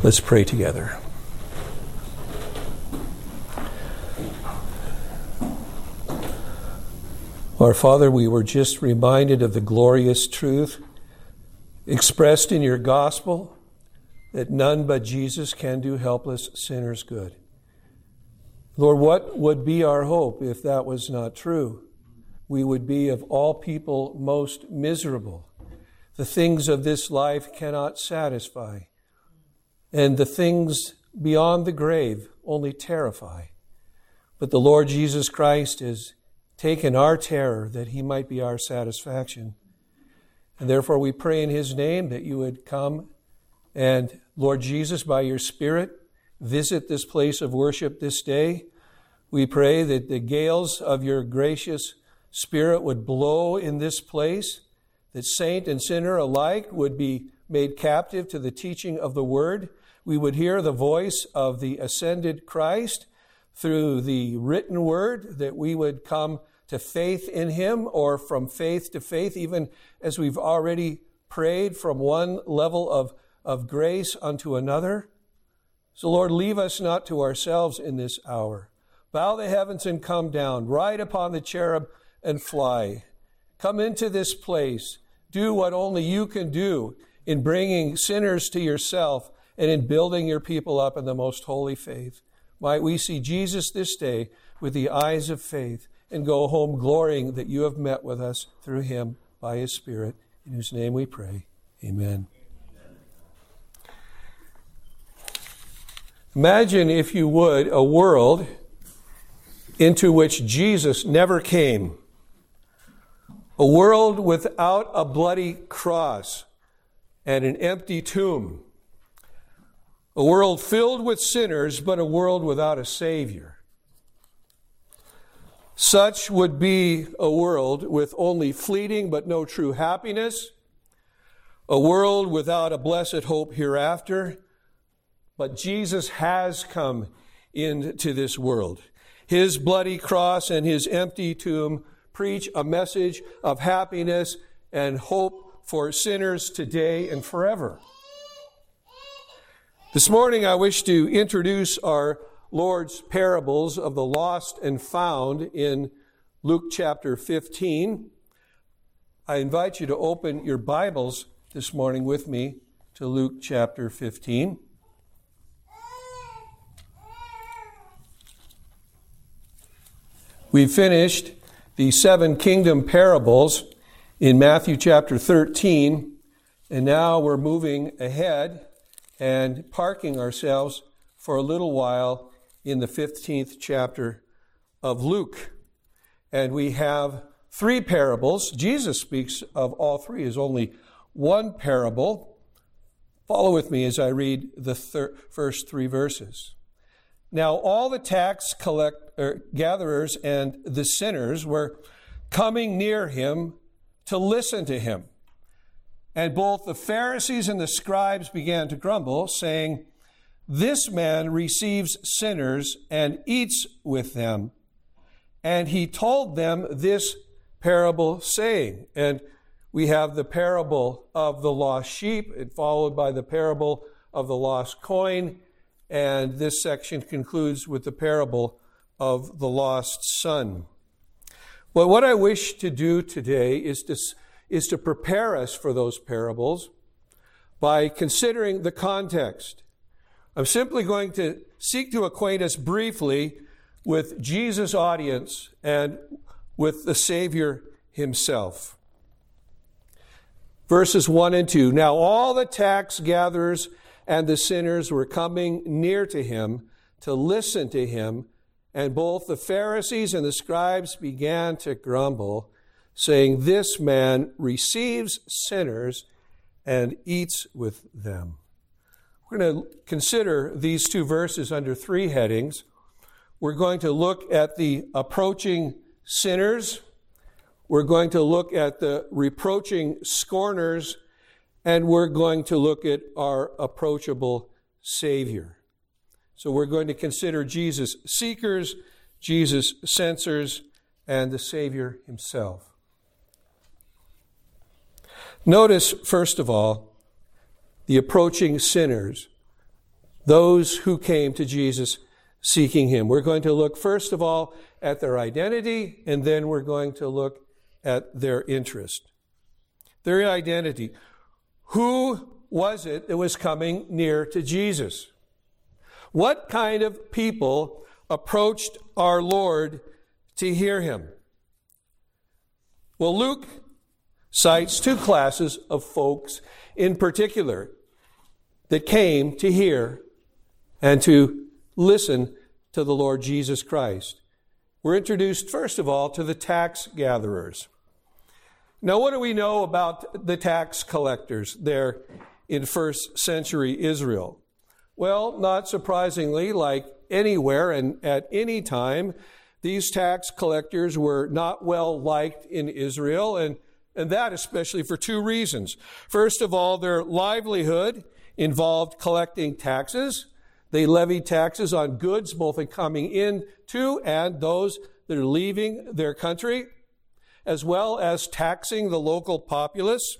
Let's pray together. Our Father, we were just reminded of the glorious truth expressed in your gospel that none but Jesus can do helpless sinners good. Lord, what would be our hope if that was not true? We would be of all people most miserable. The things of this life cannot satisfy, and the things beyond the grave only terrify. But the Lord Jesus Christ has taken our terror that he might be our satisfaction. And therefore, we pray in his name that you would come and, Lord Jesus, by your Spirit, visit this place of worship this day. We pray that the gales of your gracious Spirit would blow in this place, that saint and sinner alike would be made captive to the teaching of the word. We would hear the voice of the ascended Christ through the written word, that we would come to faith in Him or from faith to faith, even as we've already prayed from one level of, of grace unto another. So, Lord, leave us not to ourselves in this hour. Bow the heavens and come down. Ride upon the cherub and fly. Come into this place. Do what only you can do in bringing sinners to yourself and in building your people up in the most holy faith. Might we see Jesus this day with the eyes of faith and go home glorying that you have met with us through him by his Spirit, in whose name we pray. Amen. Imagine, if you would, a world into which Jesus never came. A world without a bloody cross and an empty tomb. A world filled with sinners, but a world without a Savior. Such would be a world with only fleeting but no true happiness, a world without a blessed hope hereafter. But Jesus has come into this world. His bloody cross and his empty tomb preach a message of happiness and hope for sinners today and forever. This morning, I wish to introduce our Lord's parables of the lost and found in Luke chapter 15. I invite you to open your Bibles this morning with me to Luke chapter 15. We finished the seven kingdom parables in Matthew chapter 13, and now we're moving ahead and parking ourselves for a little while in the 15th chapter of Luke. And we have three parables. Jesus speaks of all three as only one parable. Follow with me as I read the thir- first three verses. Now, all the tax collect, er, gatherers and the sinners were coming near him to listen to him. And both the Pharisees and the scribes began to grumble, saying, this man receives sinners and eats with them. And he told them this parable saying, and we have the parable of the lost sheep, followed by the parable of the lost coin, and this section concludes with the parable of the lost son. But what I wish to do today is to, is to prepare us for those parables by considering the context. I'm simply going to seek to acquaint us briefly with Jesus' audience and with the Savior himself. Verses 1 and 2. Now all the tax gatherers and the sinners were coming near to him to listen to him, and both the Pharisees and the scribes began to grumble, saying, This man receives sinners and eats with them. We're going to consider these two verses under three headings. We're going to look at the approaching sinners. We're going to look at the reproaching scorners. And we're going to look at our approachable Savior. So we're going to consider Jesus' seekers, Jesus' censors, and the Savior himself. Notice, first of all, the approaching sinners. those who came to Jesus seeking him. We're going to look first of all at their identity, and then we're going to look at their interest. Their identity. Who was it that was coming near to Jesus? What kind of people approached our Lord to hear him? Well, Luke cites two classes of folks in particular that came to hear and to listen to the Lord Jesus Christ. We're introduced, first of all, to the tax gatherers. Now, what do we know about the tax collectors there in first century Israel? Well, not surprisingly, like anywhere and at any time, these tax collectors were not well liked in Israel, and, and that especially for two reasons. First of all, their livelihood involved collecting taxes. They levied taxes on goods, both in coming in to and those that are leaving their country, as well as taxing the local populace.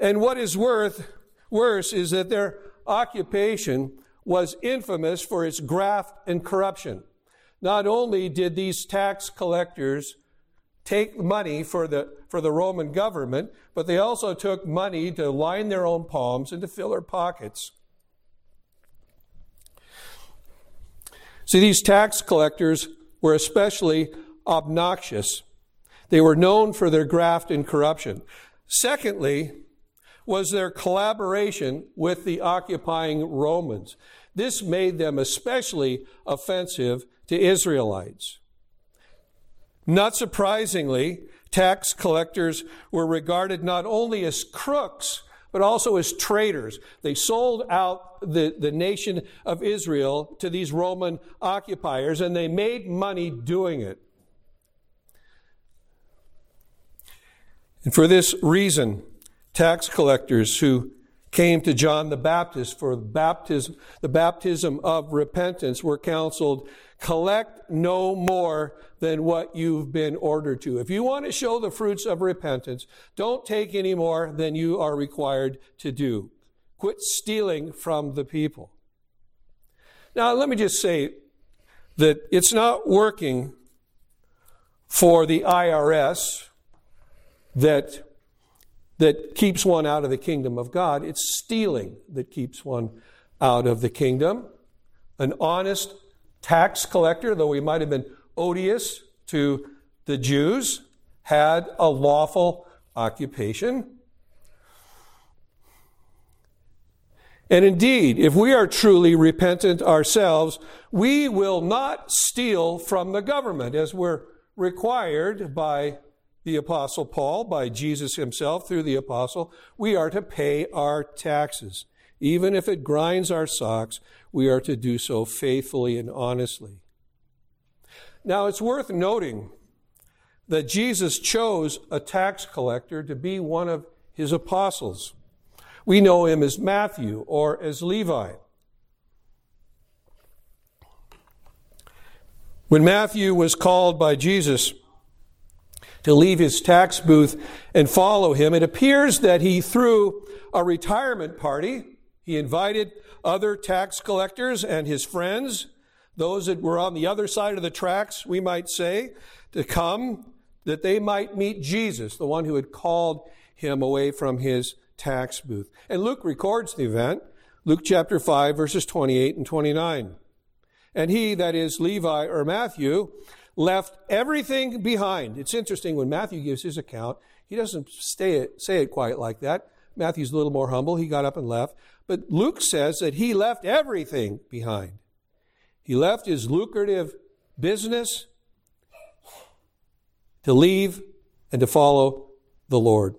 And what is worth worse is that their occupation was infamous for its graft and corruption. Not only did these tax collectors take money for the, for the Roman government, but they also took money to line their own palms and to fill their pockets. See, these tax collectors were especially obnoxious. They were known for their graft and corruption. Secondly, was their collaboration with the occupying Romans. This made them especially offensive to Israelites. Not surprisingly, tax collectors were regarded not only as crooks, but also as traitors. They sold out the, the nation of Israel to these Roman occupiers, and they made money doing it. And for this reason, tax collectors who came to John the Baptist for baptism, the baptism of repentance were counseled, collect no more than what you've been ordered to. If you want to show the fruits of repentance, don't take any more than you are required to do. Quit stealing from the people. Now, let me just say that it's not working for the IRS that that keeps one out of the kingdom of God. It's stealing that keeps one out of the kingdom. An honest tax collector, though he might have been odious to the Jews, had a lawful occupation. And indeed, if we are truly repentant ourselves, we will not steal from the government as we're required by the Apostle Paul, by Jesus himself through the Apostle, we are to pay our taxes. Even if it grinds our socks, we are to do so faithfully and honestly. Now, it's worth noting that Jesus chose a tax collector to be one of his apostles. We know him as Matthew or as Levi. When Matthew was called by Jesus to leave his tax booth and follow him. It appears that he threw a retirement party. He invited other tax collectors and his friends, those that were on the other side of the tracks, we might say, to come that they might meet Jesus, the one who had called him away from his tax booth. And Luke records the event, Luke chapter 5, verses 28 and 29. And he, that is Levi or Matthew, left everything behind. It's interesting when Matthew gives his account, he doesn't say it, say it quite like that. Matthew's a little more humble. He got up and left. But Luke says that he left everything behind. He left his lucrative business to leave and to follow the Lord.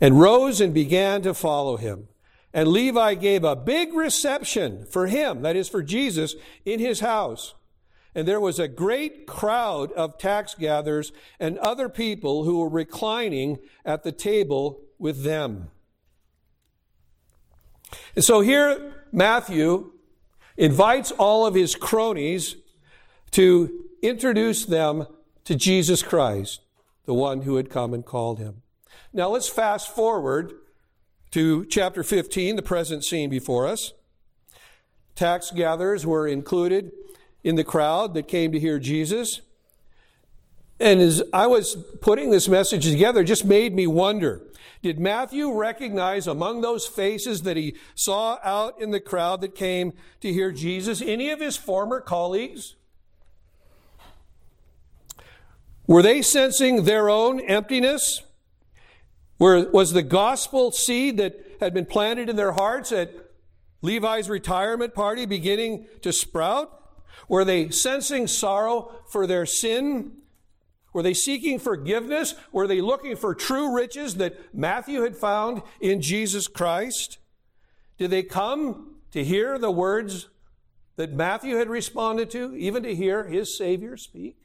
And rose and began to follow him. And Levi gave a big reception for him, that is for Jesus, in his house. And there was a great crowd of tax gatherers and other people who were reclining at the table with them. And so here, Matthew invites all of his cronies to introduce them to Jesus Christ, the one who had come and called him. Now let's fast forward to chapter 15, the present scene before us. tax gatherers were included in the crowd that came to hear Jesus. And as I was putting this message together, it just made me wonder did Matthew recognize among those faces that he saw out in the crowd that came to hear Jesus any of his former colleagues? Were they sensing their own emptiness? Was the gospel seed that had been planted in their hearts at Levi's retirement party beginning to sprout? Were they sensing sorrow for their sin? Were they seeking forgiveness? Were they looking for true riches that Matthew had found in Jesus Christ? Did they come to hear the words that Matthew had responded to, even to hear his Savior speak?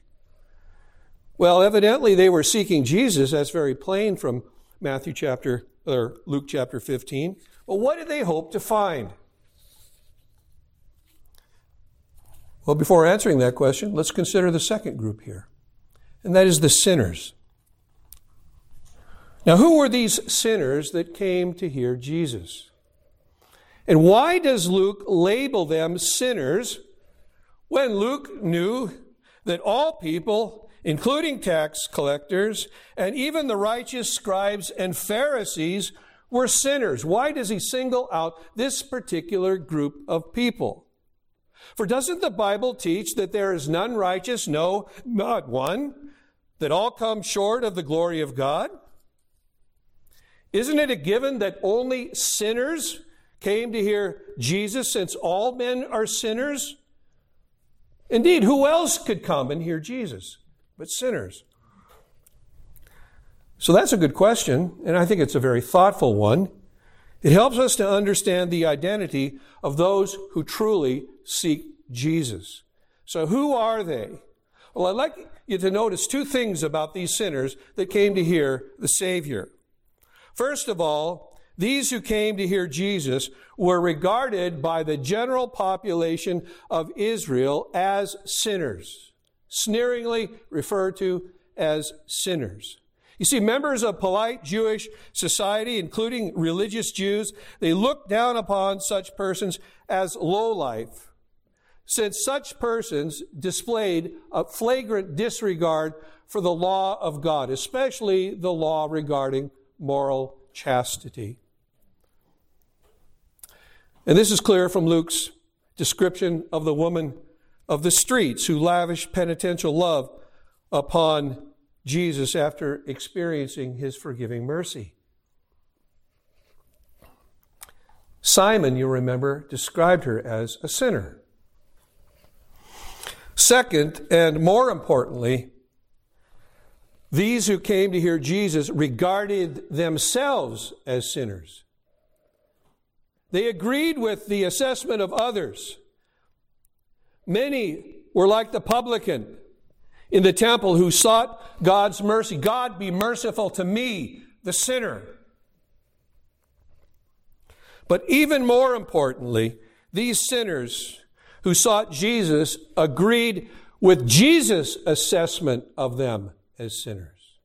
Well, evidently they were seeking Jesus. That's very plain from Matthew chapter or Luke chapter 15. But what did they hope to find? Well, before answering that question, let's consider the second group here, and that is the sinners. Now, who were these sinners that came to hear Jesus? And why does Luke label them sinners when Luke knew that all people including tax collectors, and even the righteous scribes and Pharisees were sinners. Why does he single out this particular group of people? For doesn't the Bible teach that there is none righteous, no, not one, that all come short of the glory of God? Isn't it a given that only sinners came to hear Jesus since all men are sinners? Indeed, who else could come and hear Jesus? but sinners. So that's a good question, and I think it's a very thoughtful one. It helps us to understand the identity of those who truly seek Jesus. So, who are they? Well, I'd like you to notice two things about these sinners that came to hear the Savior. First of all, these who came to hear Jesus were regarded by the general population of Israel as sinners sneeringly referred to as sinners. You see, members of polite Jewish society, including religious Jews, they looked down upon such persons as lowlife, since such persons displayed a flagrant disregard for the law of God, especially the law regarding moral chastity. And this is clear from Luke's description of the woman of the streets who lavished penitential love upon Jesus after experiencing his forgiving mercy. Simon, you remember, described her as a sinner. Second, and more importantly, these who came to hear Jesus regarded themselves as sinners. They agreed with the assessment of others Many were like the publican in the temple who sought God's mercy. God, be merciful to me, the sinner. But even more importantly, these sinners who sought Jesus agreed with Jesus' assessment of them as sinners.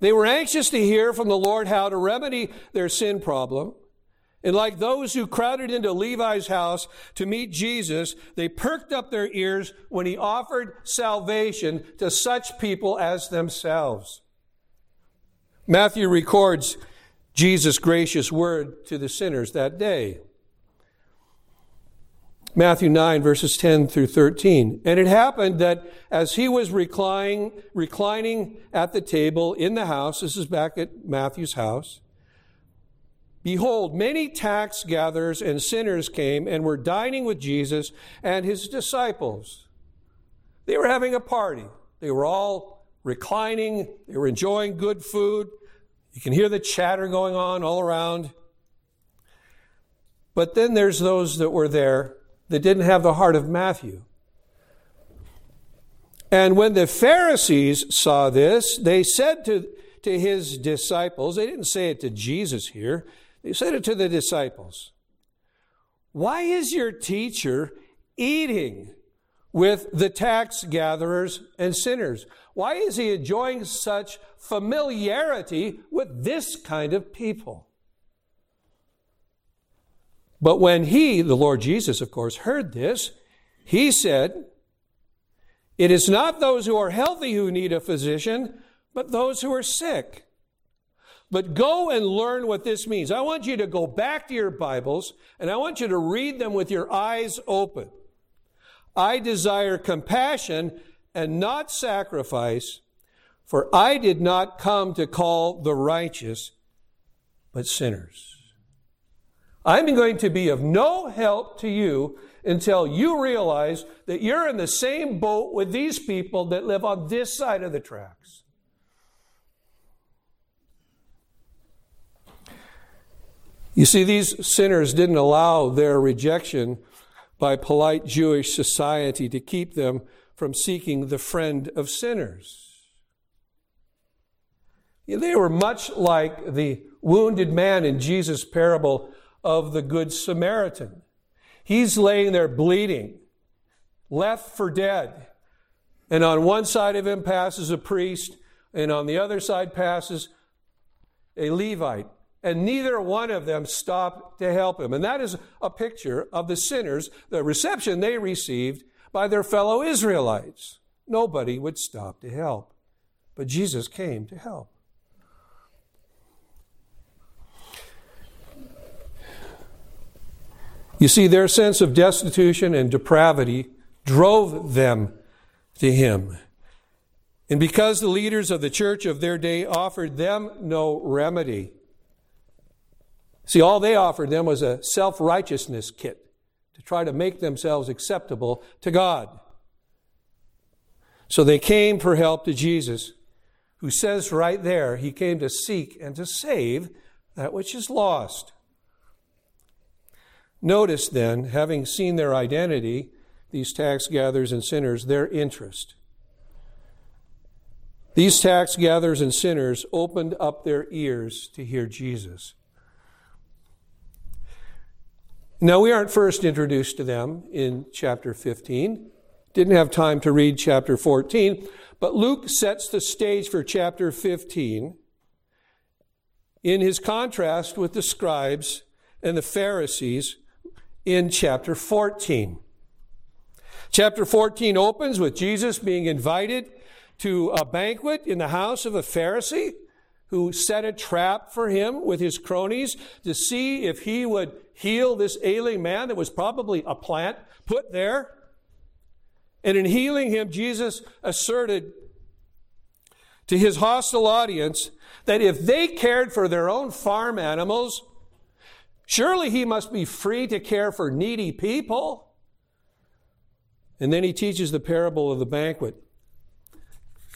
They were anxious to hear from the Lord how to remedy their sin problem and like those who crowded into Levi's house to meet Jesus, they perked up their ears when he offered salvation to such people as themselves. Matthew records Jesus' gracious word to the sinners that day. Matthew 9, verses 10 through 13. And it happened that as he was reclining, reclining at the table in the house, this is back at Matthew's house, Behold, many tax gatherers and sinners came and were dining with Jesus and his disciples. They were having a party. They were all reclining, they were enjoying good food. You can hear the chatter going on all around. But then there's those that were there that didn't have the heart of Matthew. And when the Pharisees saw this, they said to, to his disciples, they didn't say it to Jesus here, they said it to the disciples Why is your teacher eating with the tax gatherers and sinners? Why is he enjoying such familiarity with this kind of people? But when he, the Lord Jesus, of course, heard this, he said, It is not those who are healthy who need a physician, but those who are sick. But go and learn what this means. I want you to go back to your Bibles and I want you to read them with your eyes open. I desire compassion and not sacrifice, for I did not come to call the righteous, but sinners. I'm going to be of no help to you until you realize that you're in the same boat with these people that live on this side of the tracks. You see, these sinners didn't allow their rejection by polite Jewish society to keep them from seeking the friend of sinners. They were much like the wounded man in Jesus' parable of the Good Samaritan. He's laying there bleeding, left for dead. And on one side of him passes a priest, and on the other side passes a Levite and neither one of them stopped to help him. And that is a picture of the sinners, the reception they received by their fellow Israelites. Nobody would stop to help. But Jesus came to help. You see, their sense of destitution and depravity drove them to him. And because the leaders of the church of their day offered them no remedy, See, all they offered them was a self righteousness kit to try to make themselves acceptable to God. So they came for help to Jesus, who says right there, He came to seek and to save that which is lost. Notice then, having seen their identity, these tax gatherers and sinners, their interest. These tax gatherers and sinners opened up their ears to hear Jesus. Now, we aren't first introduced to them in chapter 15. Didn't have time to read chapter 14, but Luke sets the stage for chapter 15 in his contrast with the scribes and the Pharisees in chapter 14. Chapter 14 opens with Jesus being invited to a banquet in the house of a Pharisee who set a trap for him with his cronies to see if he would heal this ailing man that was probably a plant put there. And in healing him, Jesus asserted to his hostile audience that if they cared for their own farm animals, surely he must be free to care for needy people. And then he teaches the parable of the banquet.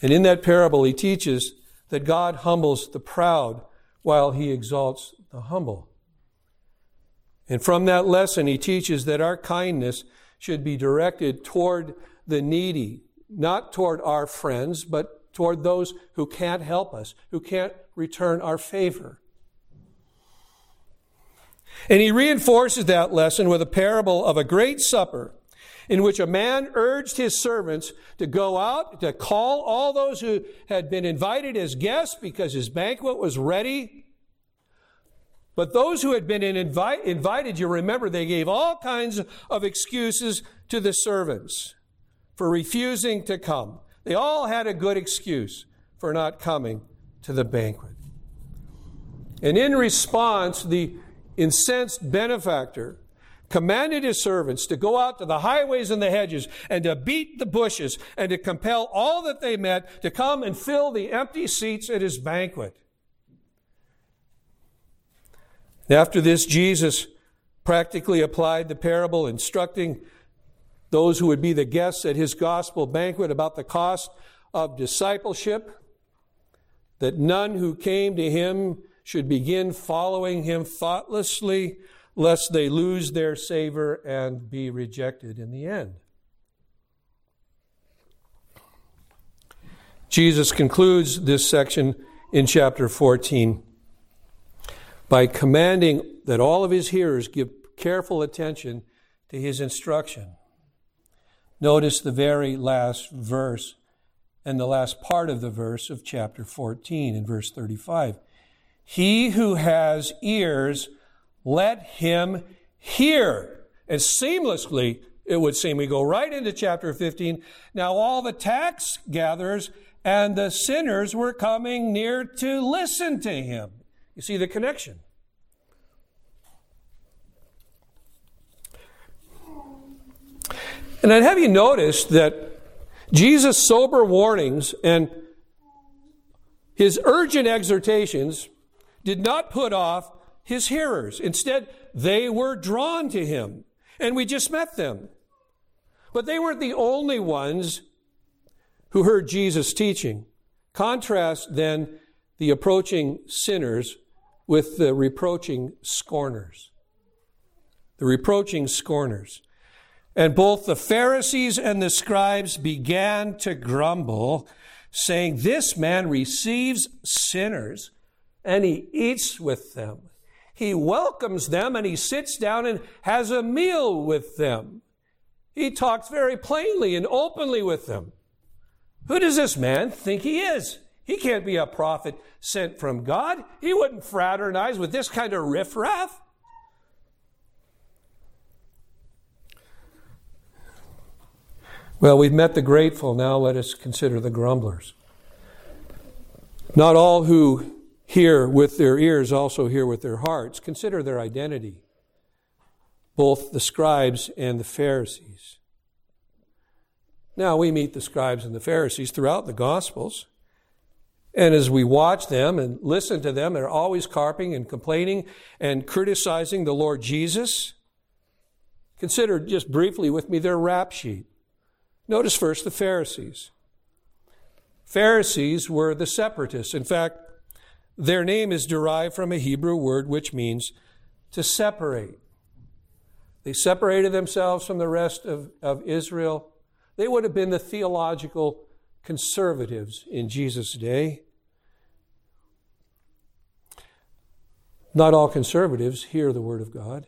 And in that parable, he teaches that God humbles the proud while he exalts the humble. And from that lesson, he teaches that our kindness should be directed toward the needy, not toward our friends, but toward those who can't help us, who can't return our favor. And he reinforces that lesson with a parable of a great supper in which a man urged his servants to go out to call all those who had been invited as guests because his banquet was ready. But those who had been invite, invited, you remember, they gave all kinds of excuses to the servants for refusing to come. They all had a good excuse for not coming to the banquet. And in response, the incensed benefactor commanded his servants to go out to the highways and the hedges and to beat the bushes and to compel all that they met to come and fill the empty seats at his banquet. After this, Jesus practically applied the parable, instructing those who would be the guests at his gospel banquet about the cost of discipleship, that none who came to him should begin following him thoughtlessly lest they lose their savor and be rejected in the end. Jesus concludes this section in chapter 14 by commanding that all of his hearers give careful attention to his instruction. Notice the very last verse and the last part of the verse of chapter 14 in verse 35. He who has ears, let him hear. And seamlessly, it would seem, we go right into chapter 15. Now, all the tax gatherers and the sinners were coming near to listen to him. You see the connection. And I'd have you noticed that Jesus' sober warnings and his urgent exhortations did not put off his hearers. Instead, they were drawn to him. And we just met them. But they weren't the only ones who heard Jesus teaching. Contrast then the approaching sinners with the reproaching scorners. The reproaching scorners. And both the Pharisees and the scribes began to grumble, saying, This man receives sinners and he eats with them. He welcomes them and he sits down and has a meal with them. He talks very plainly and openly with them. Who does this man think he is? He can't be a prophet sent from God. He wouldn't fraternize with this kind of riffraff. Well, we've met the grateful. Now let us consider the grumblers. Not all who hear with their ears also hear with their hearts. Consider their identity, both the scribes and the Pharisees. Now, we meet the scribes and the Pharisees throughout the Gospels. And as we watch them and listen to them, they're always carping and complaining and criticizing the Lord Jesus. Consider just briefly with me their rap sheet. Notice first the Pharisees. Pharisees were the separatists. In fact, their name is derived from a Hebrew word which means to separate. They separated themselves from the rest of, of Israel. They would have been the theological conservatives in Jesus' day. Not all conservatives hear the Word of God.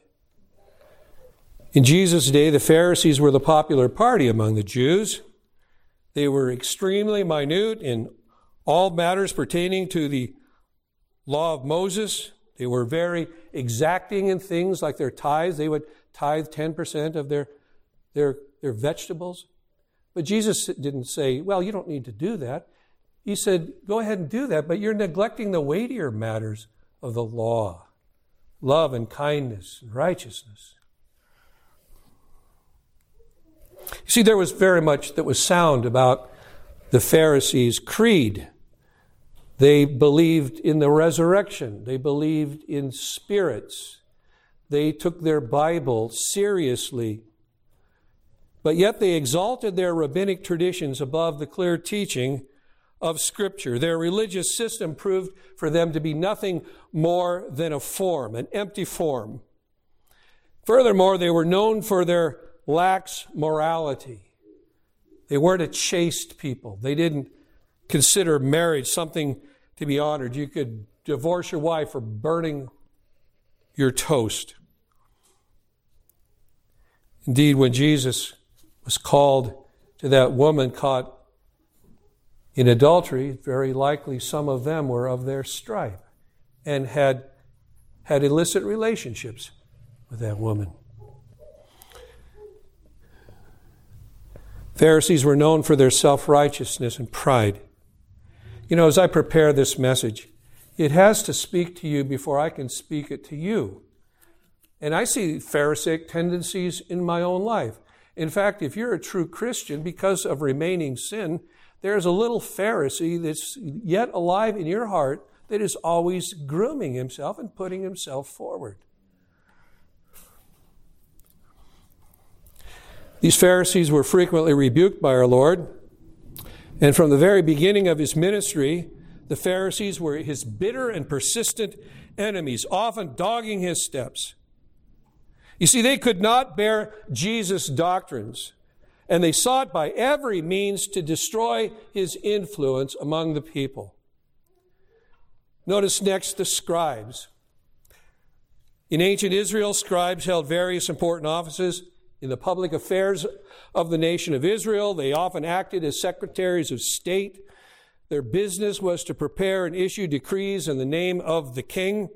In Jesus' day, the Pharisees were the popular party among the Jews. They were extremely minute in all matters pertaining to the law of Moses. They were very exacting in things like their tithes. They would tithe 10% of their, their, their vegetables. But Jesus didn't say, well, you don't need to do that. He said, go ahead and do that, but you're neglecting the weightier matters of the law love and kindness and righteousness. You see, there was very much that was sound about the Pharisees' creed. They believed in the resurrection, they believed in spirits, they took their Bible seriously. But yet they exalted their rabbinic traditions above the clear teaching of Scripture. Their religious system proved for them to be nothing more than a form, an empty form. Furthermore, they were known for their lax morality. They weren't a chaste people. They didn't consider marriage something to be honored. You could divorce your wife for burning your toast. Indeed, when Jesus was called to that woman caught in adultery, very likely some of them were of their stripe and had had illicit relationships with that woman. Pharisees were known for their self righteousness and pride. You know, as I prepare this message, it has to speak to you before I can speak it to you. And I see Pharisaic tendencies in my own life. In fact, if you're a true Christian, because of remaining sin, there's a little Pharisee that's yet alive in your heart that is always grooming himself and putting himself forward. These Pharisees were frequently rebuked by our Lord. And from the very beginning of his ministry, the Pharisees were his bitter and persistent enemies, often dogging his steps. You see, they could not bear Jesus' doctrines, and they sought by every means to destroy his influence among the people. Notice next the scribes. In ancient Israel, scribes held various important offices in the public affairs of the nation of Israel. They often acted as secretaries of state. Their business was to prepare and issue decrees in the name of the king.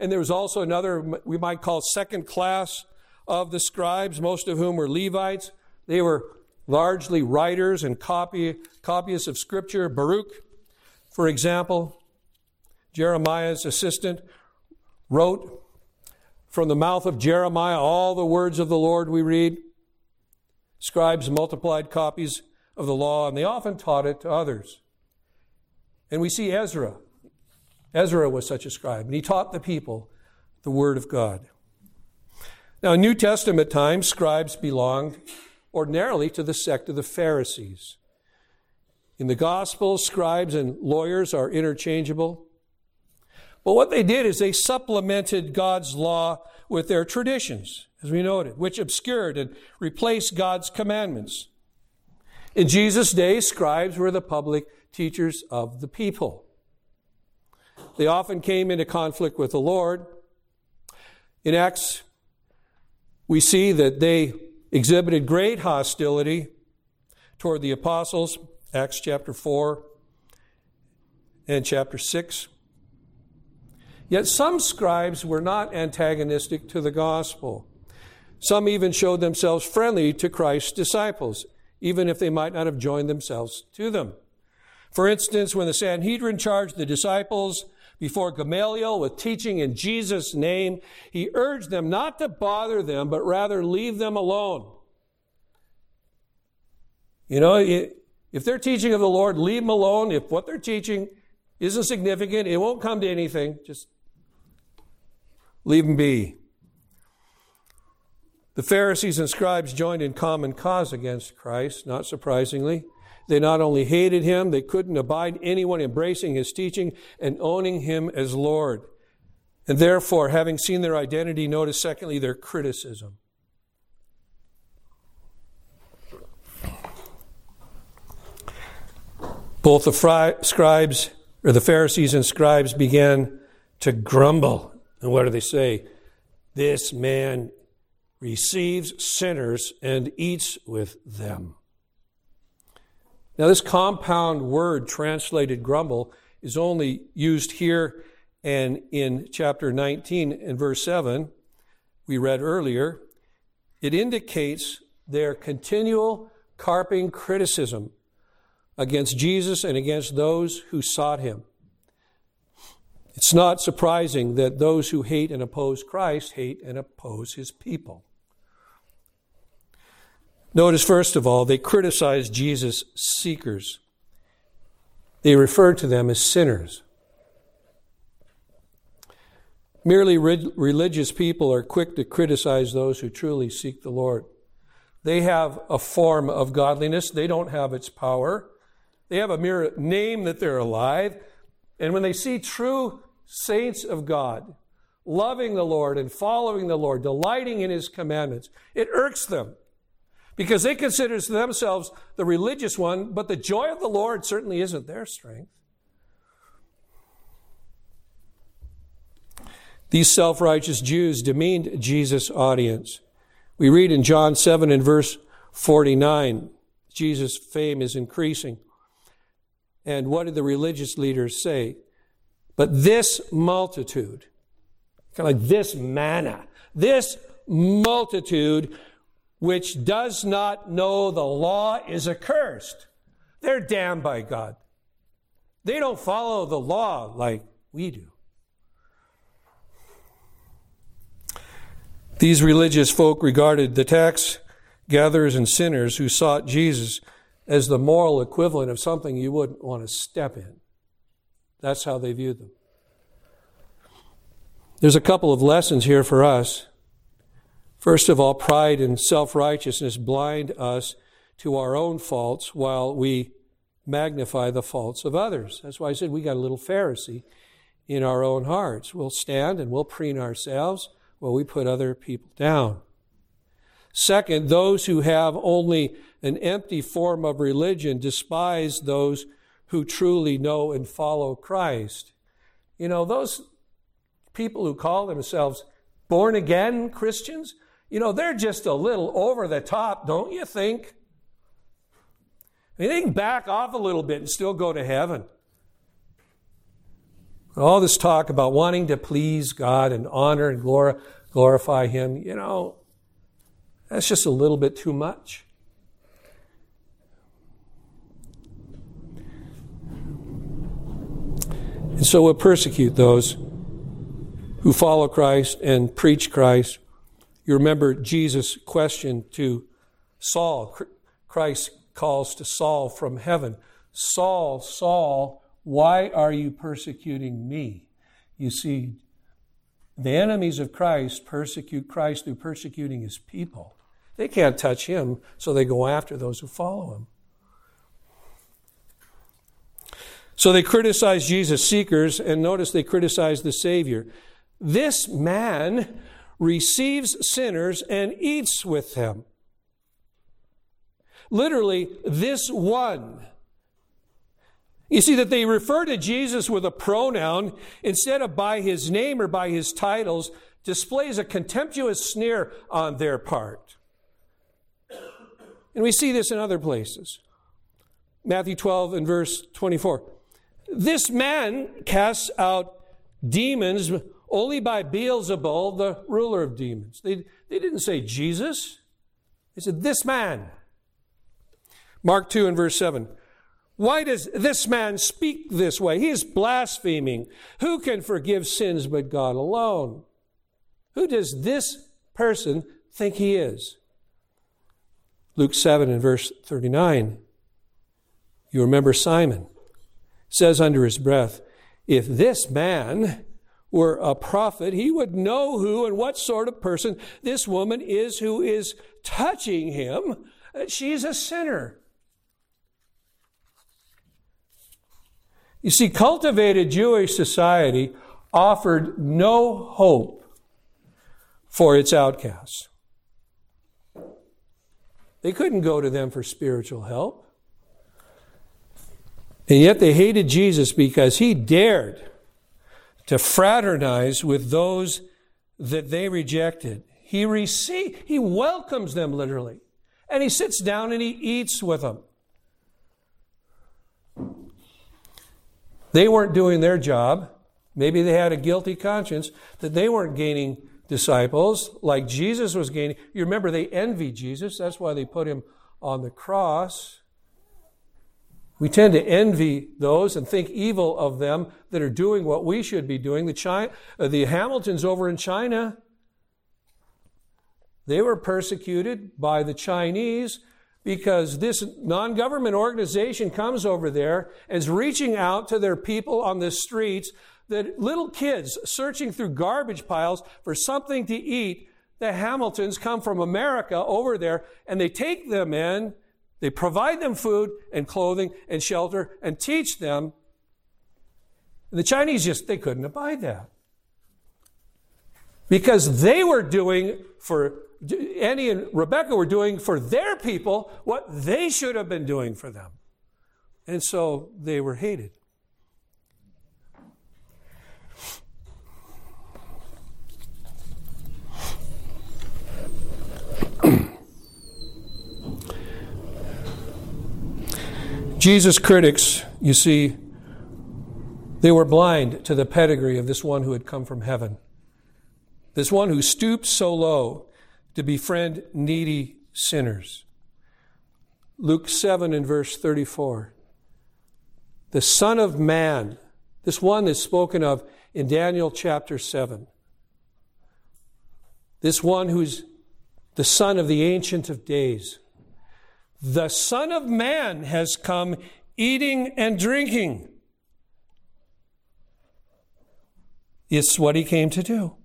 And there was also another, we might call second class of the scribes, most of whom were Levites. They were largely writers and copy, copyists of Scripture. Baruch, for example, Jeremiah's assistant, wrote from the mouth of Jeremiah all the words of the Lord we read. Scribes multiplied copies of the law, and they often taught it to others. And we see Ezra. Ezra was such a scribe, and he taught the people the Word of God. Now, in New Testament times, scribes belonged ordinarily to the sect of the Pharisees. In the Gospels, scribes and lawyers are interchangeable. But what they did is they supplemented God's law with their traditions, as we noted, which obscured and replaced God's commandments. In Jesus' day, scribes were the public teachers of the people. They often came into conflict with the Lord. In Acts, we see that they exhibited great hostility toward the apostles, Acts chapter 4 and chapter 6. Yet some scribes were not antagonistic to the gospel. Some even showed themselves friendly to Christ's disciples, even if they might not have joined themselves to them. For instance, when the Sanhedrin charged the disciples before Gamaliel with teaching in Jesus' name, he urged them not to bother them, but rather leave them alone. You know, if they're teaching of the Lord, leave them alone. If what they're teaching isn't significant, it won't come to anything. Just leave them be. The Pharisees and scribes joined in common cause against Christ, not surprisingly. They not only hated him, they couldn't abide anyone embracing his teaching and owning him as Lord. And therefore, having seen their identity, notice secondly their criticism. Both the fri- scribes, or the Pharisees and scribes, began to grumble. And what do they say? This man receives sinners and eats with them. Now, this compound word translated grumble is only used here and in chapter 19 and verse 7, we read earlier. It indicates their continual carping criticism against Jesus and against those who sought him. It's not surprising that those who hate and oppose Christ hate and oppose his people. Notice, first of all, they criticize Jesus' seekers. They refer to them as sinners. Merely religious people are quick to criticize those who truly seek the Lord. They have a form of godliness, they don't have its power. They have a mere name that they're alive. And when they see true saints of God loving the Lord and following the Lord, delighting in His commandments, it irks them because they consider themselves the religious one, but the joy of the Lord certainly isn't their strength. These self righteous Jews demeaned Jesus' audience. We read in John 7 and verse 49, Jesus' fame is increasing. And what did the religious leaders say? But this multitude, kind of like this manna, this multitude which does not know the law is accursed. They're damned by God. They don't follow the law like we do. These religious folk regarded the tax gatherers and sinners who sought Jesus as the moral equivalent of something you wouldn't want to step in. That's how they viewed them. There's a couple of lessons here for us. First of all, pride and self righteousness blind us to our own faults while we magnify the faults of others. That's why I said we got a little Pharisee in our own hearts. We'll stand and we'll preen ourselves while we put other people down. Second, those who have only an empty form of religion despise those who truly know and follow Christ. You know, those people who call themselves born again Christians, you know, they're just a little over the top, don't you think? I mean, they can back off a little bit and still go to heaven. All this talk about wanting to please God and honor and glorify Him, you know, that's just a little bit too much. And so we'll persecute those who follow Christ and preach Christ. You remember Jesus' question to Saul. Christ calls to Saul from heaven Saul, Saul, why are you persecuting me? You see, the enemies of Christ persecute Christ through persecuting his people. They can't touch him, so they go after those who follow him. So they criticize Jesus' seekers, and notice they criticize the Savior. This man receives sinners and eats with them. Literally, this one. You see that they refer to Jesus with a pronoun instead of by his name or by his titles displays a contemptuous sneer on their part. And we see this in other places. Matthew 12 and verse 24. This man casts out demons only by Beelzebul, the ruler of demons. They, they didn't say Jesus, they said this man. Mark 2 and verse 7. Why does this man speak this way? He is blaspheming. Who can forgive sins but God alone? Who does this person think he is? Luke 7 and verse 39. You remember Simon says under his breath, If this man were a prophet, he would know who and what sort of person this woman is who is touching him. Uh, She's a sinner. You see, cultivated Jewish society offered no hope for its outcasts. They couldn't go to them for spiritual help. And yet they hated Jesus because he dared to fraternize with those that they rejected. He receives, he welcomes them literally. And he sits down and he eats with them. They weren't doing their job. Maybe they had a guilty conscience that they weren't gaining disciples like Jesus was gaining. You remember they envied Jesus. That's why they put him on the cross. We tend to envy those and think evil of them that are doing what we should be doing. The, China, uh, the Hamiltons over in China, they were persecuted by the Chinese because this non government organization comes over there and is reaching out to their people on the streets, that little kids searching through garbage piles for something to eat. The Hamiltons come from America over there and they take them in they provide them food and clothing and shelter and teach them. And the Chinese just, they couldn't abide that. Because they were doing for, Annie and Rebecca were doing for their people what they should have been doing for them. And so they were hated. Jesus' critics, you see, they were blind to the pedigree of this one who had come from heaven. This one who stooped so low to befriend needy sinners. Luke 7 and verse 34. The Son of Man, this one is spoken of in Daniel chapter 7. This one who's the Son of the Ancient of Days. The Son of Man has come eating and drinking. It's what he came to do.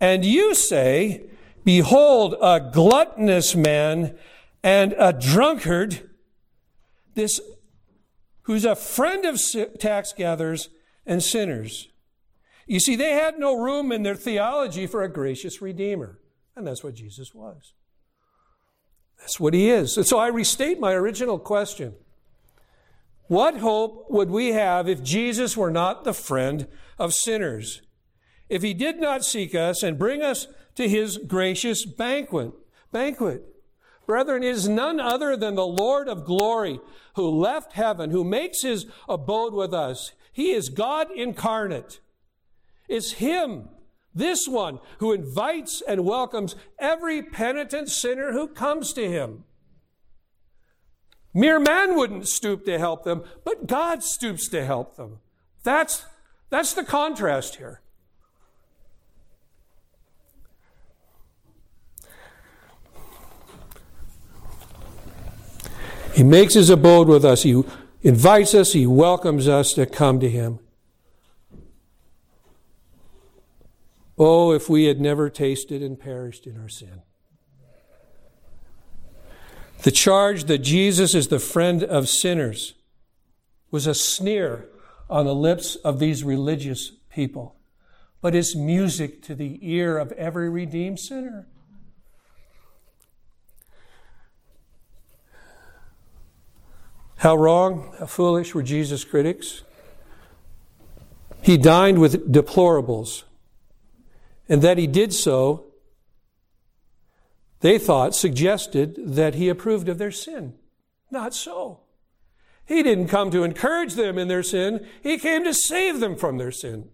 And you say, Behold, a gluttonous man and a drunkard, this who's a friend of tax gatherers and sinners. You see, they had no room in their theology for a gracious Redeemer. And that's what Jesus was. That's what he is. And so I restate my original question. What hope would we have if Jesus were not the friend of sinners? If he did not seek us and bring us to his gracious banquet, banquet. Brethren, it is none other than the Lord of glory who left heaven, who makes his abode with us. He is God incarnate. It's Him, this one, who invites and welcomes every penitent sinner who comes to Him. Mere man wouldn't stoop to help them, but God stoops to help them. That's, that's the contrast here. He makes his abode with us. He invites us, he welcomes us to come to him. Oh, if we had never tasted and perished in our sin. The charge that Jesus is the friend of sinners was a sneer on the lips of these religious people, but is music to the ear of every redeemed sinner. How wrong, how foolish were Jesus' critics? He dined with deplorables, and that he did so, they thought, suggested that he approved of their sin. Not so. He didn't come to encourage them in their sin, he came to save them from their sin.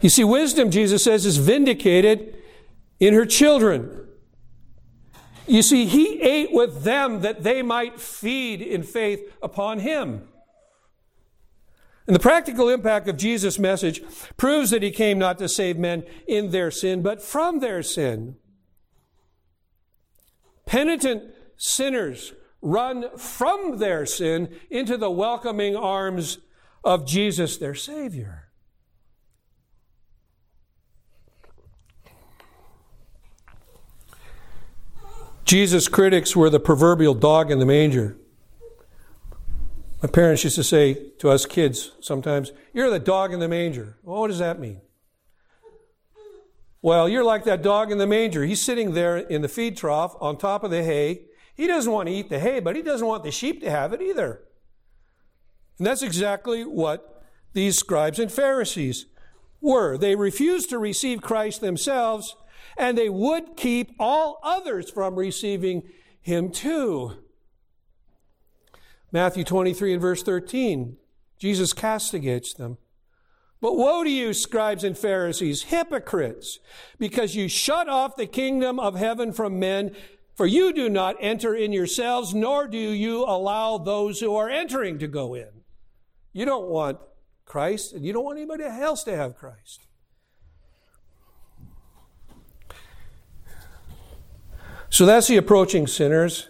You see, wisdom, Jesus says, is vindicated in her children. You see, he ate with them that they might feed in faith upon him. And the practical impact of Jesus' message proves that he came not to save men in their sin, but from their sin. Penitent sinners run from their sin into the welcoming arms of Jesus, their Savior. Jesus' critics were the proverbial dog in the manger. My parents used to say to us kids sometimes, You're the dog in the manger. Well, what does that mean? Well, you're like that dog in the manger. He's sitting there in the feed trough on top of the hay. He doesn't want to eat the hay, but he doesn't want the sheep to have it either. And that's exactly what these scribes and Pharisees were. They refused to receive Christ themselves and they would keep all others from receiving him too. Matthew 23 and verse 13, Jesus castigates them. But woe to you, scribes and Pharisees, hypocrites, because you shut off the kingdom of heaven from men, for you do not enter in yourselves, nor do you allow those who are entering to go in. You don't want Christ, and you don't want anybody else to have Christ. So that's the approaching sinners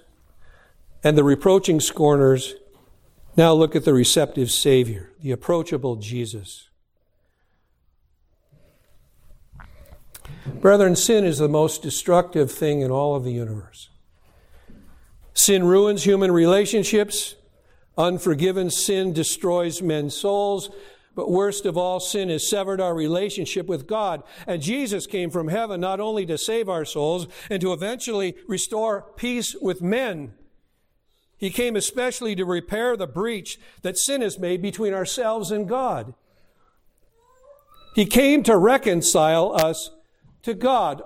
and the reproaching scorners. Now look at the receptive Savior, the approachable Jesus. Brethren, sin is the most destructive thing in all of the universe. Sin ruins human relationships. Unforgiven sin destroys men's souls. But worst of all, sin has severed our relationship with God. And Jesus came from heaven not only to save our souls and to eventually restore peace with men. He came especially to repair the breach that sin has made between ourselves and God. He came to reconcile us to God.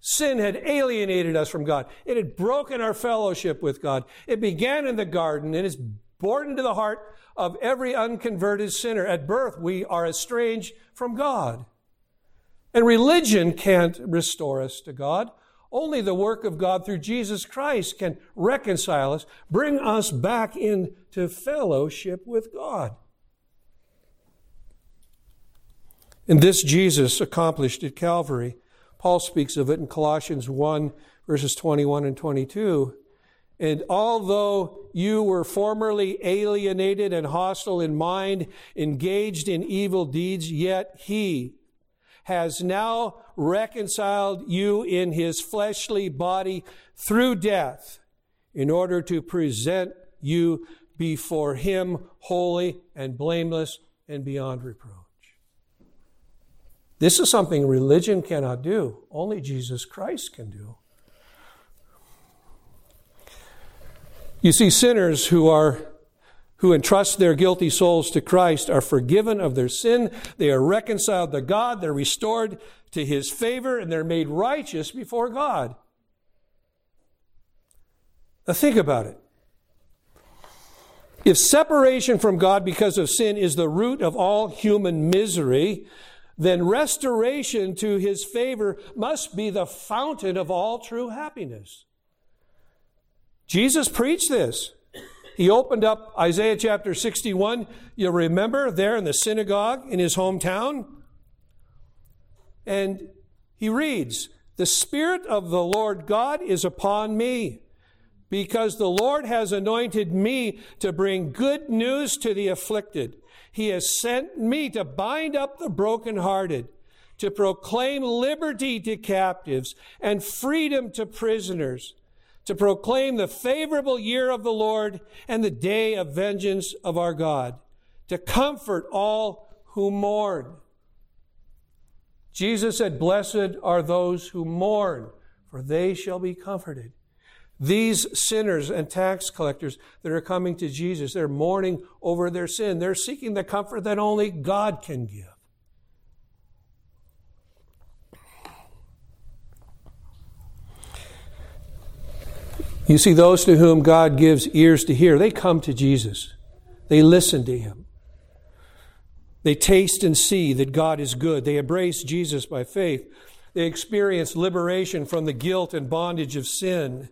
Sin had alienated us from God. It had broken our fellowship with God. It began in the garden and is born into the heart of every unconverted sinner. At birth, we are estranged from God. And religion can't restore us to God. Only the work of God through Jesus Christ can reconcile us, bring us back into fellowship with God. And this Jesus accomplished at Calvary. Paul speaks of it in Colossians 1, verses 21 and 22. And although you were formerly alienated and hostile in mind, engaged in evil deeds, yet he has now reconciled you in his fleshly body through death in order to present you before him holy and blameless and beyond reproach. This is something religion cannot do, only Jesus Christ can do. You see, sinners who are who entrust their guilty souls to Christ are forgiven of their sin. They are reconciled to God. They're restored to His favor and they're made righteous before God. Now think about it. If separation from God because of sin is the root of all human misery, then restoration to his favor must be the fountain of all true happiness. Jesus preached this. He opened up Isaiah chapter 61, You'll remember, there in the synagogue in his hometown. And he reads, The Spirit of the Lord God is upon me, because the Lord has anointed me to bring good news to the afflicted. He has sent me to bind up the brokenhearted, to proclaim liberty to captives and freedom to prisoners, to proclaim the favorable year of the Lord and the day of vengeance of our God, to comfort all who mourn. Jesus said, Blessed are those who mourn, for they shall be comforted. These sinners and tax collectors that are coming to Jesus, they're mourning over their sin. They're seeking the comfort that only God can give. You see, those to whom God gives ears to hear, they come to Jesus. They listen to him. They taste and see that God is good. They embrace Jesus by faith. They experience liberation from the guilt and bondage of sin.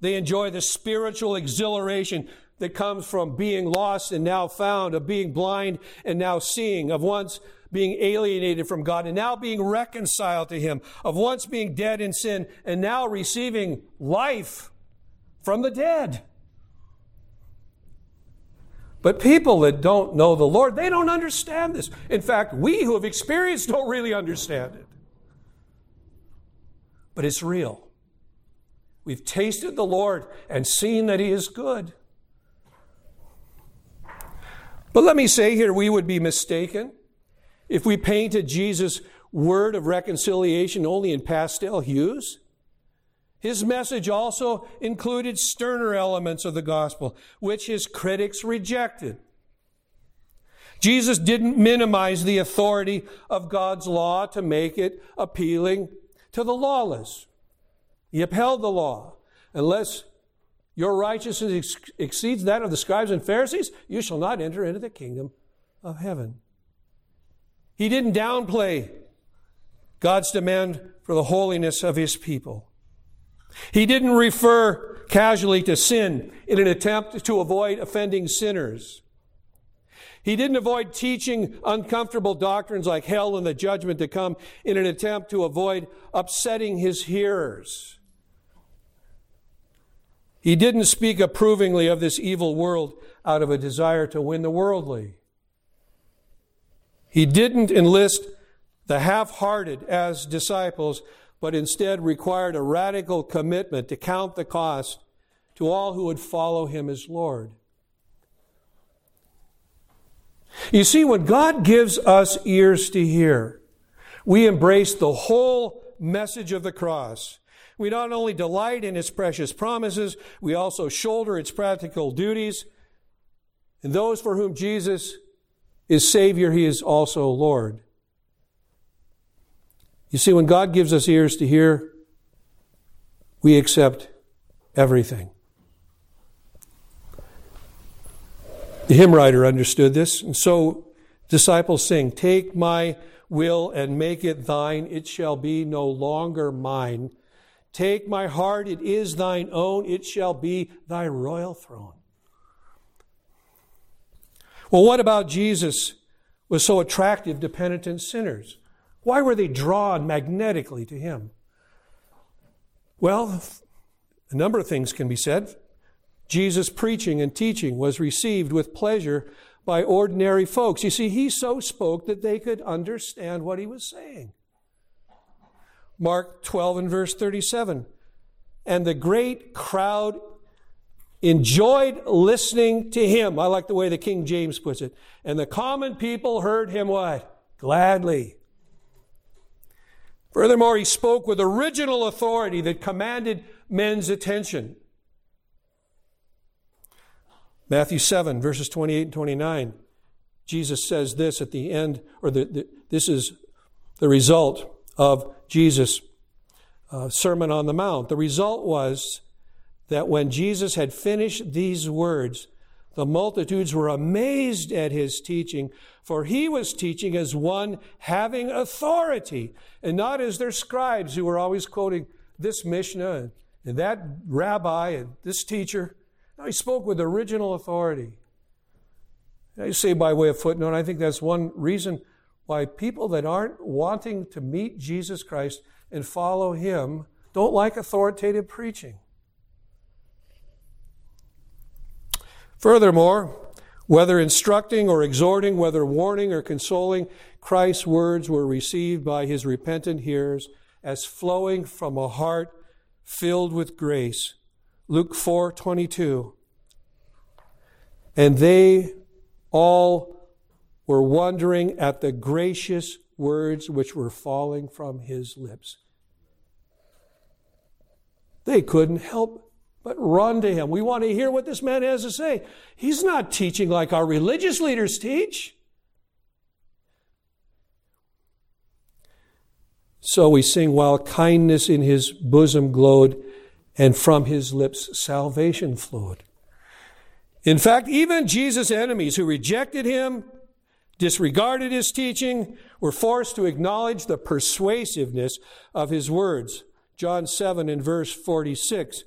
They enjoy the spiritual exhilaration that comes from being lost and now found, of being blind and now seeing, of once being alienated from God and now being reconciled to Him, of once being dead in sin and now receiving life from the dead. But people that don't know the Lord, they don't understand this. In fact, we who have experienced don't really understand it. But it's real. We've tasted the Lord and seen that He is good. But let me say here, we would be mistaken if we painted Jesus' word of reconciliation only in pastel hues. His message also included sterner elements of the gospel, which his critics rejected. Jesus didn't minimize the authority of God's law to make it appealing to the lawless. He upheld the law. Unless your righteousness ex- exceeds that of the scribes and Pharisees, you shall not enter into the kingdom of heaven. He didn't downplay God's demand for the holiness of his people. He didn't refer casually to sin in an attempt to avoid offending sinners. He didn't avoid teaching uncomfortable doctrines like hell and the judgment to come in an attempt to avoid upsetting his hearers. He didn't speak approvingly of this evil world out of a desire to win the worldly. He didn't enlist the half hearted as disciples, but instead required a radical commitment to count the cost to all who would follow him as Lord. You see, when God gives us ears to hear, we embrace the whole message of the cross. We not only delight in its precious promises, we also shoulder its practical duties. And those for whom Jesus is Savior, He is also Lord. You see, when God gives us ears to hear, we accept everything. The hymn writer understood this, and so disciples sing, Take my will and make it thine, it shall be no longer mine. Take my heart, it is thine own, it shall be thy royal throne. Well, what about Jesus was so attractive to penitent sinners? Why were they drawn magnetically to him? Well, a number of things can be said. Jesus' preaching and teaching was received with pleasure by ordinary folks. You see, he so spoke that they could understand what he was saying. Mark 12 and verse 37. And the great crowd enjoyed listening to him. I like the way the King James puts it. And the common people heard him what? Gladly. Furthermore, he spoke with original authority that commanded men's attention. Matthew 7, verses 28 and 29. Jesus says this at the end, or the, the, this is the result of Jesus' uh, Sermon on the Mount. The result was that when Jesus had finished these words, the multitudes were amazed at his teaching, for he was teaching as one having authority, and not as their scribes who were always quoting this Mishnah and that rabbi and this teacher. No, he spoke with original authority. I say by way of footnote, I think that's one reason why people that aren't wanting to meet Jesus Christ and follow him don't like authoritative preaching. Furthermore, whether instructing or exhorting, whether warning or consoling, Christ's words were received by his repentant hearers as flowing from a heart filled with grace. Luke 4 22. And they all were wondering at the gracious words which were falling from his lips. They couldn't help but run to him. We want to hear what this man has to say. He's not teaching like our religious leaders teach. So we sing, while kindness in his bosom glowed, and from his lips salvation flowed. In fact, even Jesus' enemies who rejected him, disregarded his teaching, were forced to acknowledge the persuasiveness of his words. John 7 and verse 46.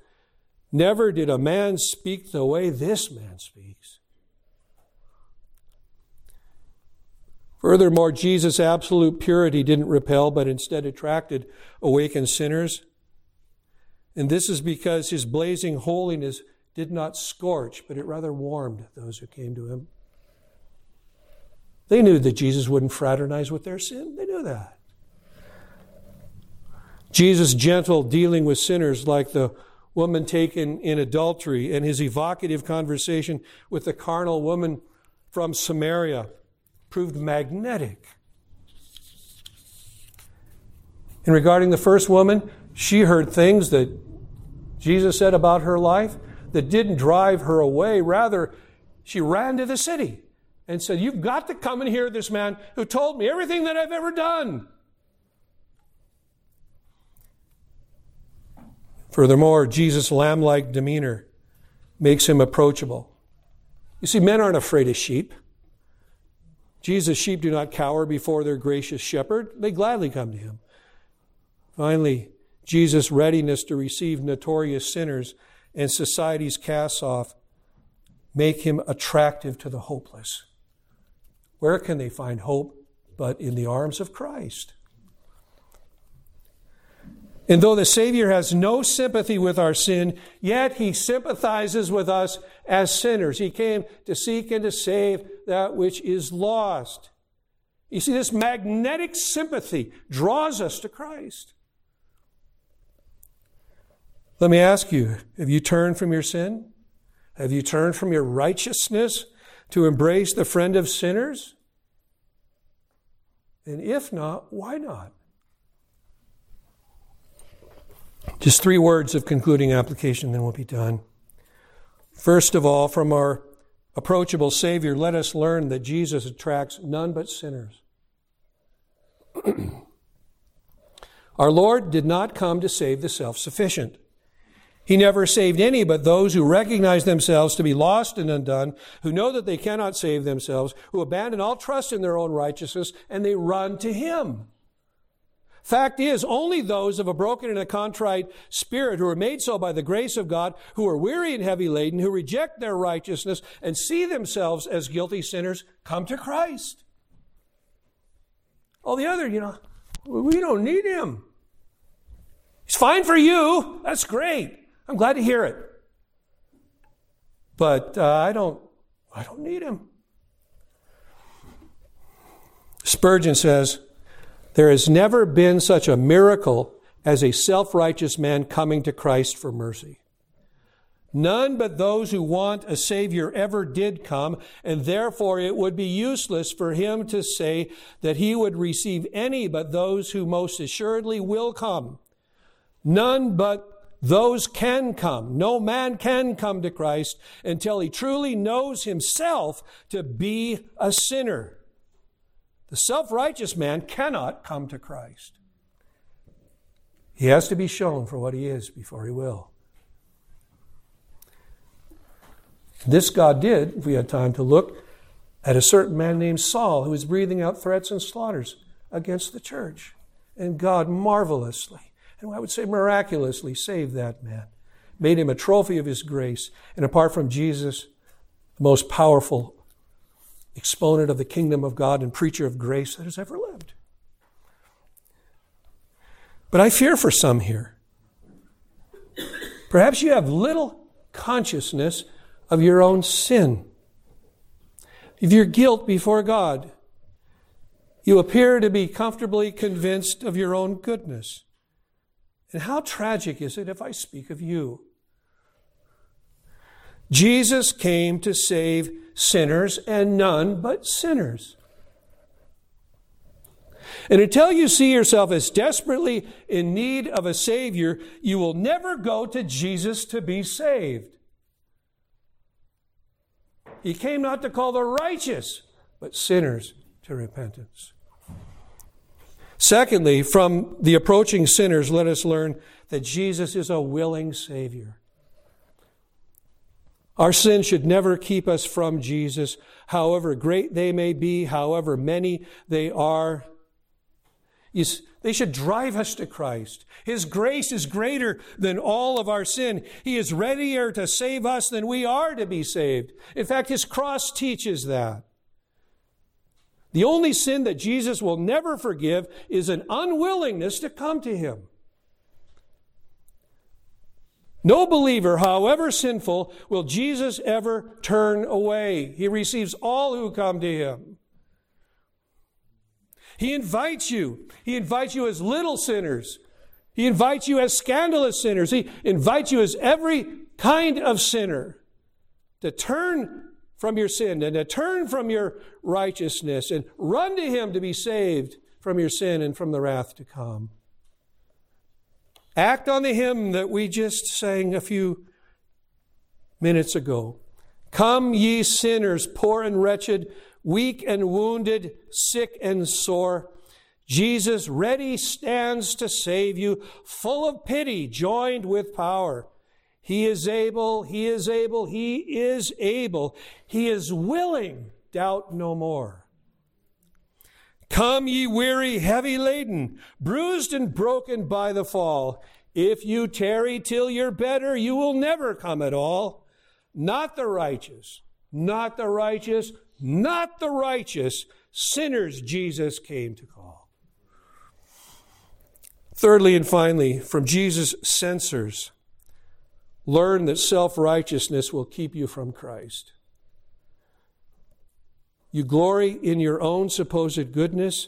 Never did a man speak the way this man speaks. Furthermore, Jesus' absolute purity didn't repel, but instead attracted awakened sinners. And this is because his blazing holiness did not scorch, but it rather warmed those who came to him. They knew that Jesus wouldn't fraternize with their sin. They knew that. Jesus' gentle dealing with sinners like the woman taken in adultery and his evocative conversation with the carnal woman from Samaria proved magnetic. And regarding the first woman, she heard things that Jesus said about her life that didn't drive her away. Rather, she ran to the city and said, You've got to come and hear this man who told me everything that I've ever done. Furthermore, Jesus' lamb like demeanor makes him approachable. You see, men aren't afraid of sheep. Jesus' sheep do not cower before their gracious shepherd, they gladly come to him. Finally, Jesus' readiness to receive notorious sinners and society's cast off make him attractive to the hopeless. Where can they find hope but in the arms of Christ? And though the Savior has no sympathy with our sin, yet he sympathizes with us as sinners. He came to seek and to save that which is lost. You see, this magnetic sympathy draws us to Christ. Let me ask you have you turned from your sin? Have you turned from your righteousness to embrace the friend of sinners? And if not, why not? Just three words of concluding application, then we'll be done. First of all, from our approachable Savior, let us learn that Jesus attracts none but sinners. our Lord did not come to save the self sufficient. He never saved any but those who recognize themselves to be lost and undone, who know that they cannot save themselves, who abandon all trust in their own righteousness, and they run to Him. Fact is, only those of a broken and a contrite spirit who are made so by the grace of God, who are weary and heavy laden, who reject their righteousness and see themselves as guilty sinners, come to Christ. All the other, you know, we don't need him. He's fine for you. That's great. I'm glad to hear it. But uh, I don't I don't need him. Spurgeon says, there has never been such a miracle as a self righteous man coming to Christ for mercy. None but those who want a Savior ever did come, and therefore it would be useless for him to say that he would receive any but those who most assuredly will come. None but those can come. No man can come to Christ until he truly knows himself to be a sinner. The self righteous man cannot come to Christ. He has to be shown for what he is before he will. This God did, if we had time to look, at a certain man named Saul who was breathing out threats and slaughters against the church. And God marvelously, and I would say miraculously, saved that man, made him a trophy of his grace. And apart from Jesus, the most powerful exponent of the kingdom of God and preacher of grace that has ever lived. But I fear for some here. Perhaps you have little consciousness of your own sin, of your guilt before God. You appear to be comfortably convinced of your own goodness. And how tragic is it if I speak of you? Jesus came to save sinners and none but sinners. And until you see yourself as desperately in need of a Savior, you will never go to Jesus to be saved. He came not to call the righteous, but sinners to repentance. Secondly, from the approaching sinners, let us learn that Jesus is a willing Savior. Our sin should never keep us from Jesus, however great they may be, however many they are. They should drive us to Christ. His grace is greater than all of our sin. He is readier to save us than we are to be saved. In fact, His cross teaches that. The only sin that Jesus will never forgive is an unwillingness to come to Him. No believer, however sinful, will Jesus ever turn away. He receives all who come to Him. He invites you. He invites you as little sinners. He invites you as scandalous sinners. He invites you as every kind of sinner to turn from your sin and to turn from your righteousness and run to Him to be saved from your sin and from the wrath to come. Act on the hymn that we just sang a few minutes ago. Come, ye sinners, poor and wretched, weak and wounded, sick and sore. Jesus ready stands to save you, full of pity, joined with power. He is able, he is able, he is able. He is willing, doubt no more. Come, ye weary, heavy laden, bruised and broken by the fall. If you tarry till you're better, you will never come at all. Not the righteous, not the righteous, not the righteous, sinners Jesus came to call. Thirdly and finally, from Jesus' censors, learn that self righteousness will keep you from Christ. You glory in your own supposed goodness,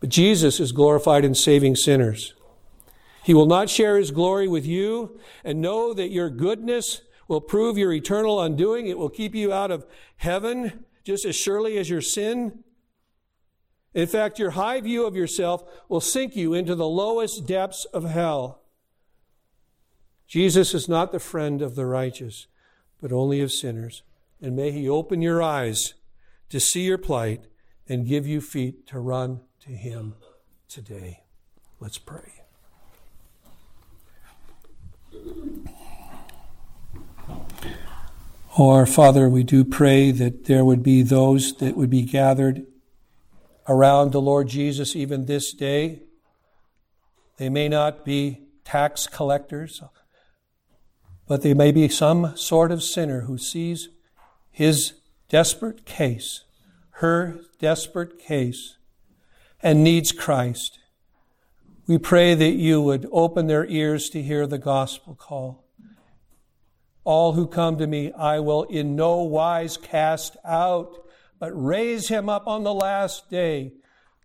but Jesus is glorified in saving sinners. He will not share his glory with you, and know that your goodness will prove your eternal undoing. It will keep you out of heaven just as surely as your sin. In fact, your high view of yourself will sink you into the lowest depths of hell. Jesus is not the friend of the righteous, but only of sinners. And may He open your eyes to see your plight and give you feet to run to Him today. Let's pray. Oh, our Father, we do pray that there would be those that would be gathered around the Lord Jesus even this day. They may not be tax collectors, but they may be some sort of sinner who sees his desperate case, her desperate case, and needs Christ. We pray that you would open their ears to hear the gospel call. All who come to me, I will in no wise cast out, but raise him up on the last day.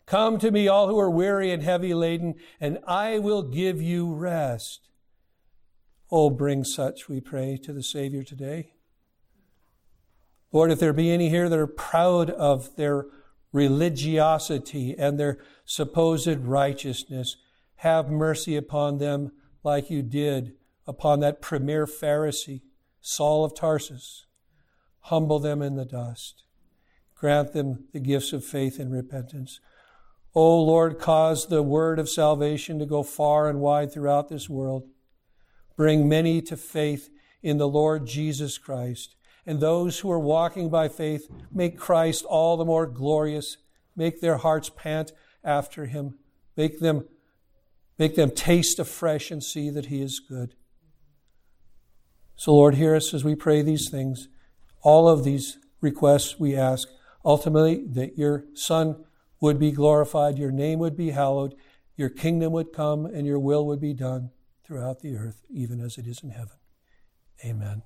Come to me, all who are weary and heavy laden, and I will give you rest. Oh, bring such, we pray, to the Savior today. Lord, if there be any here that are proud of their religiosity and their supposed righteousness, have mercy upon them like you did upon that premier Pharisee Saul of Tarsus. Humble them in the dust. Grant them the gifts of faith and repentance. O Lord, cause the word of salvation to go far and wide throughout this world. Bring many to faith in the Lord Jesus Christ. And those who are walking by faith make Christ all the more glorious, make their hearts pant after him, make them, make them taste afresh and see that he is good. So, Lord, hear us as we pray these things. All of these requests we ask, ultimately, that your Son would be glorified, your name would be hallowed, your kingdom would come, and your will would be done throughout the earth, even as it is in heaven. Amen.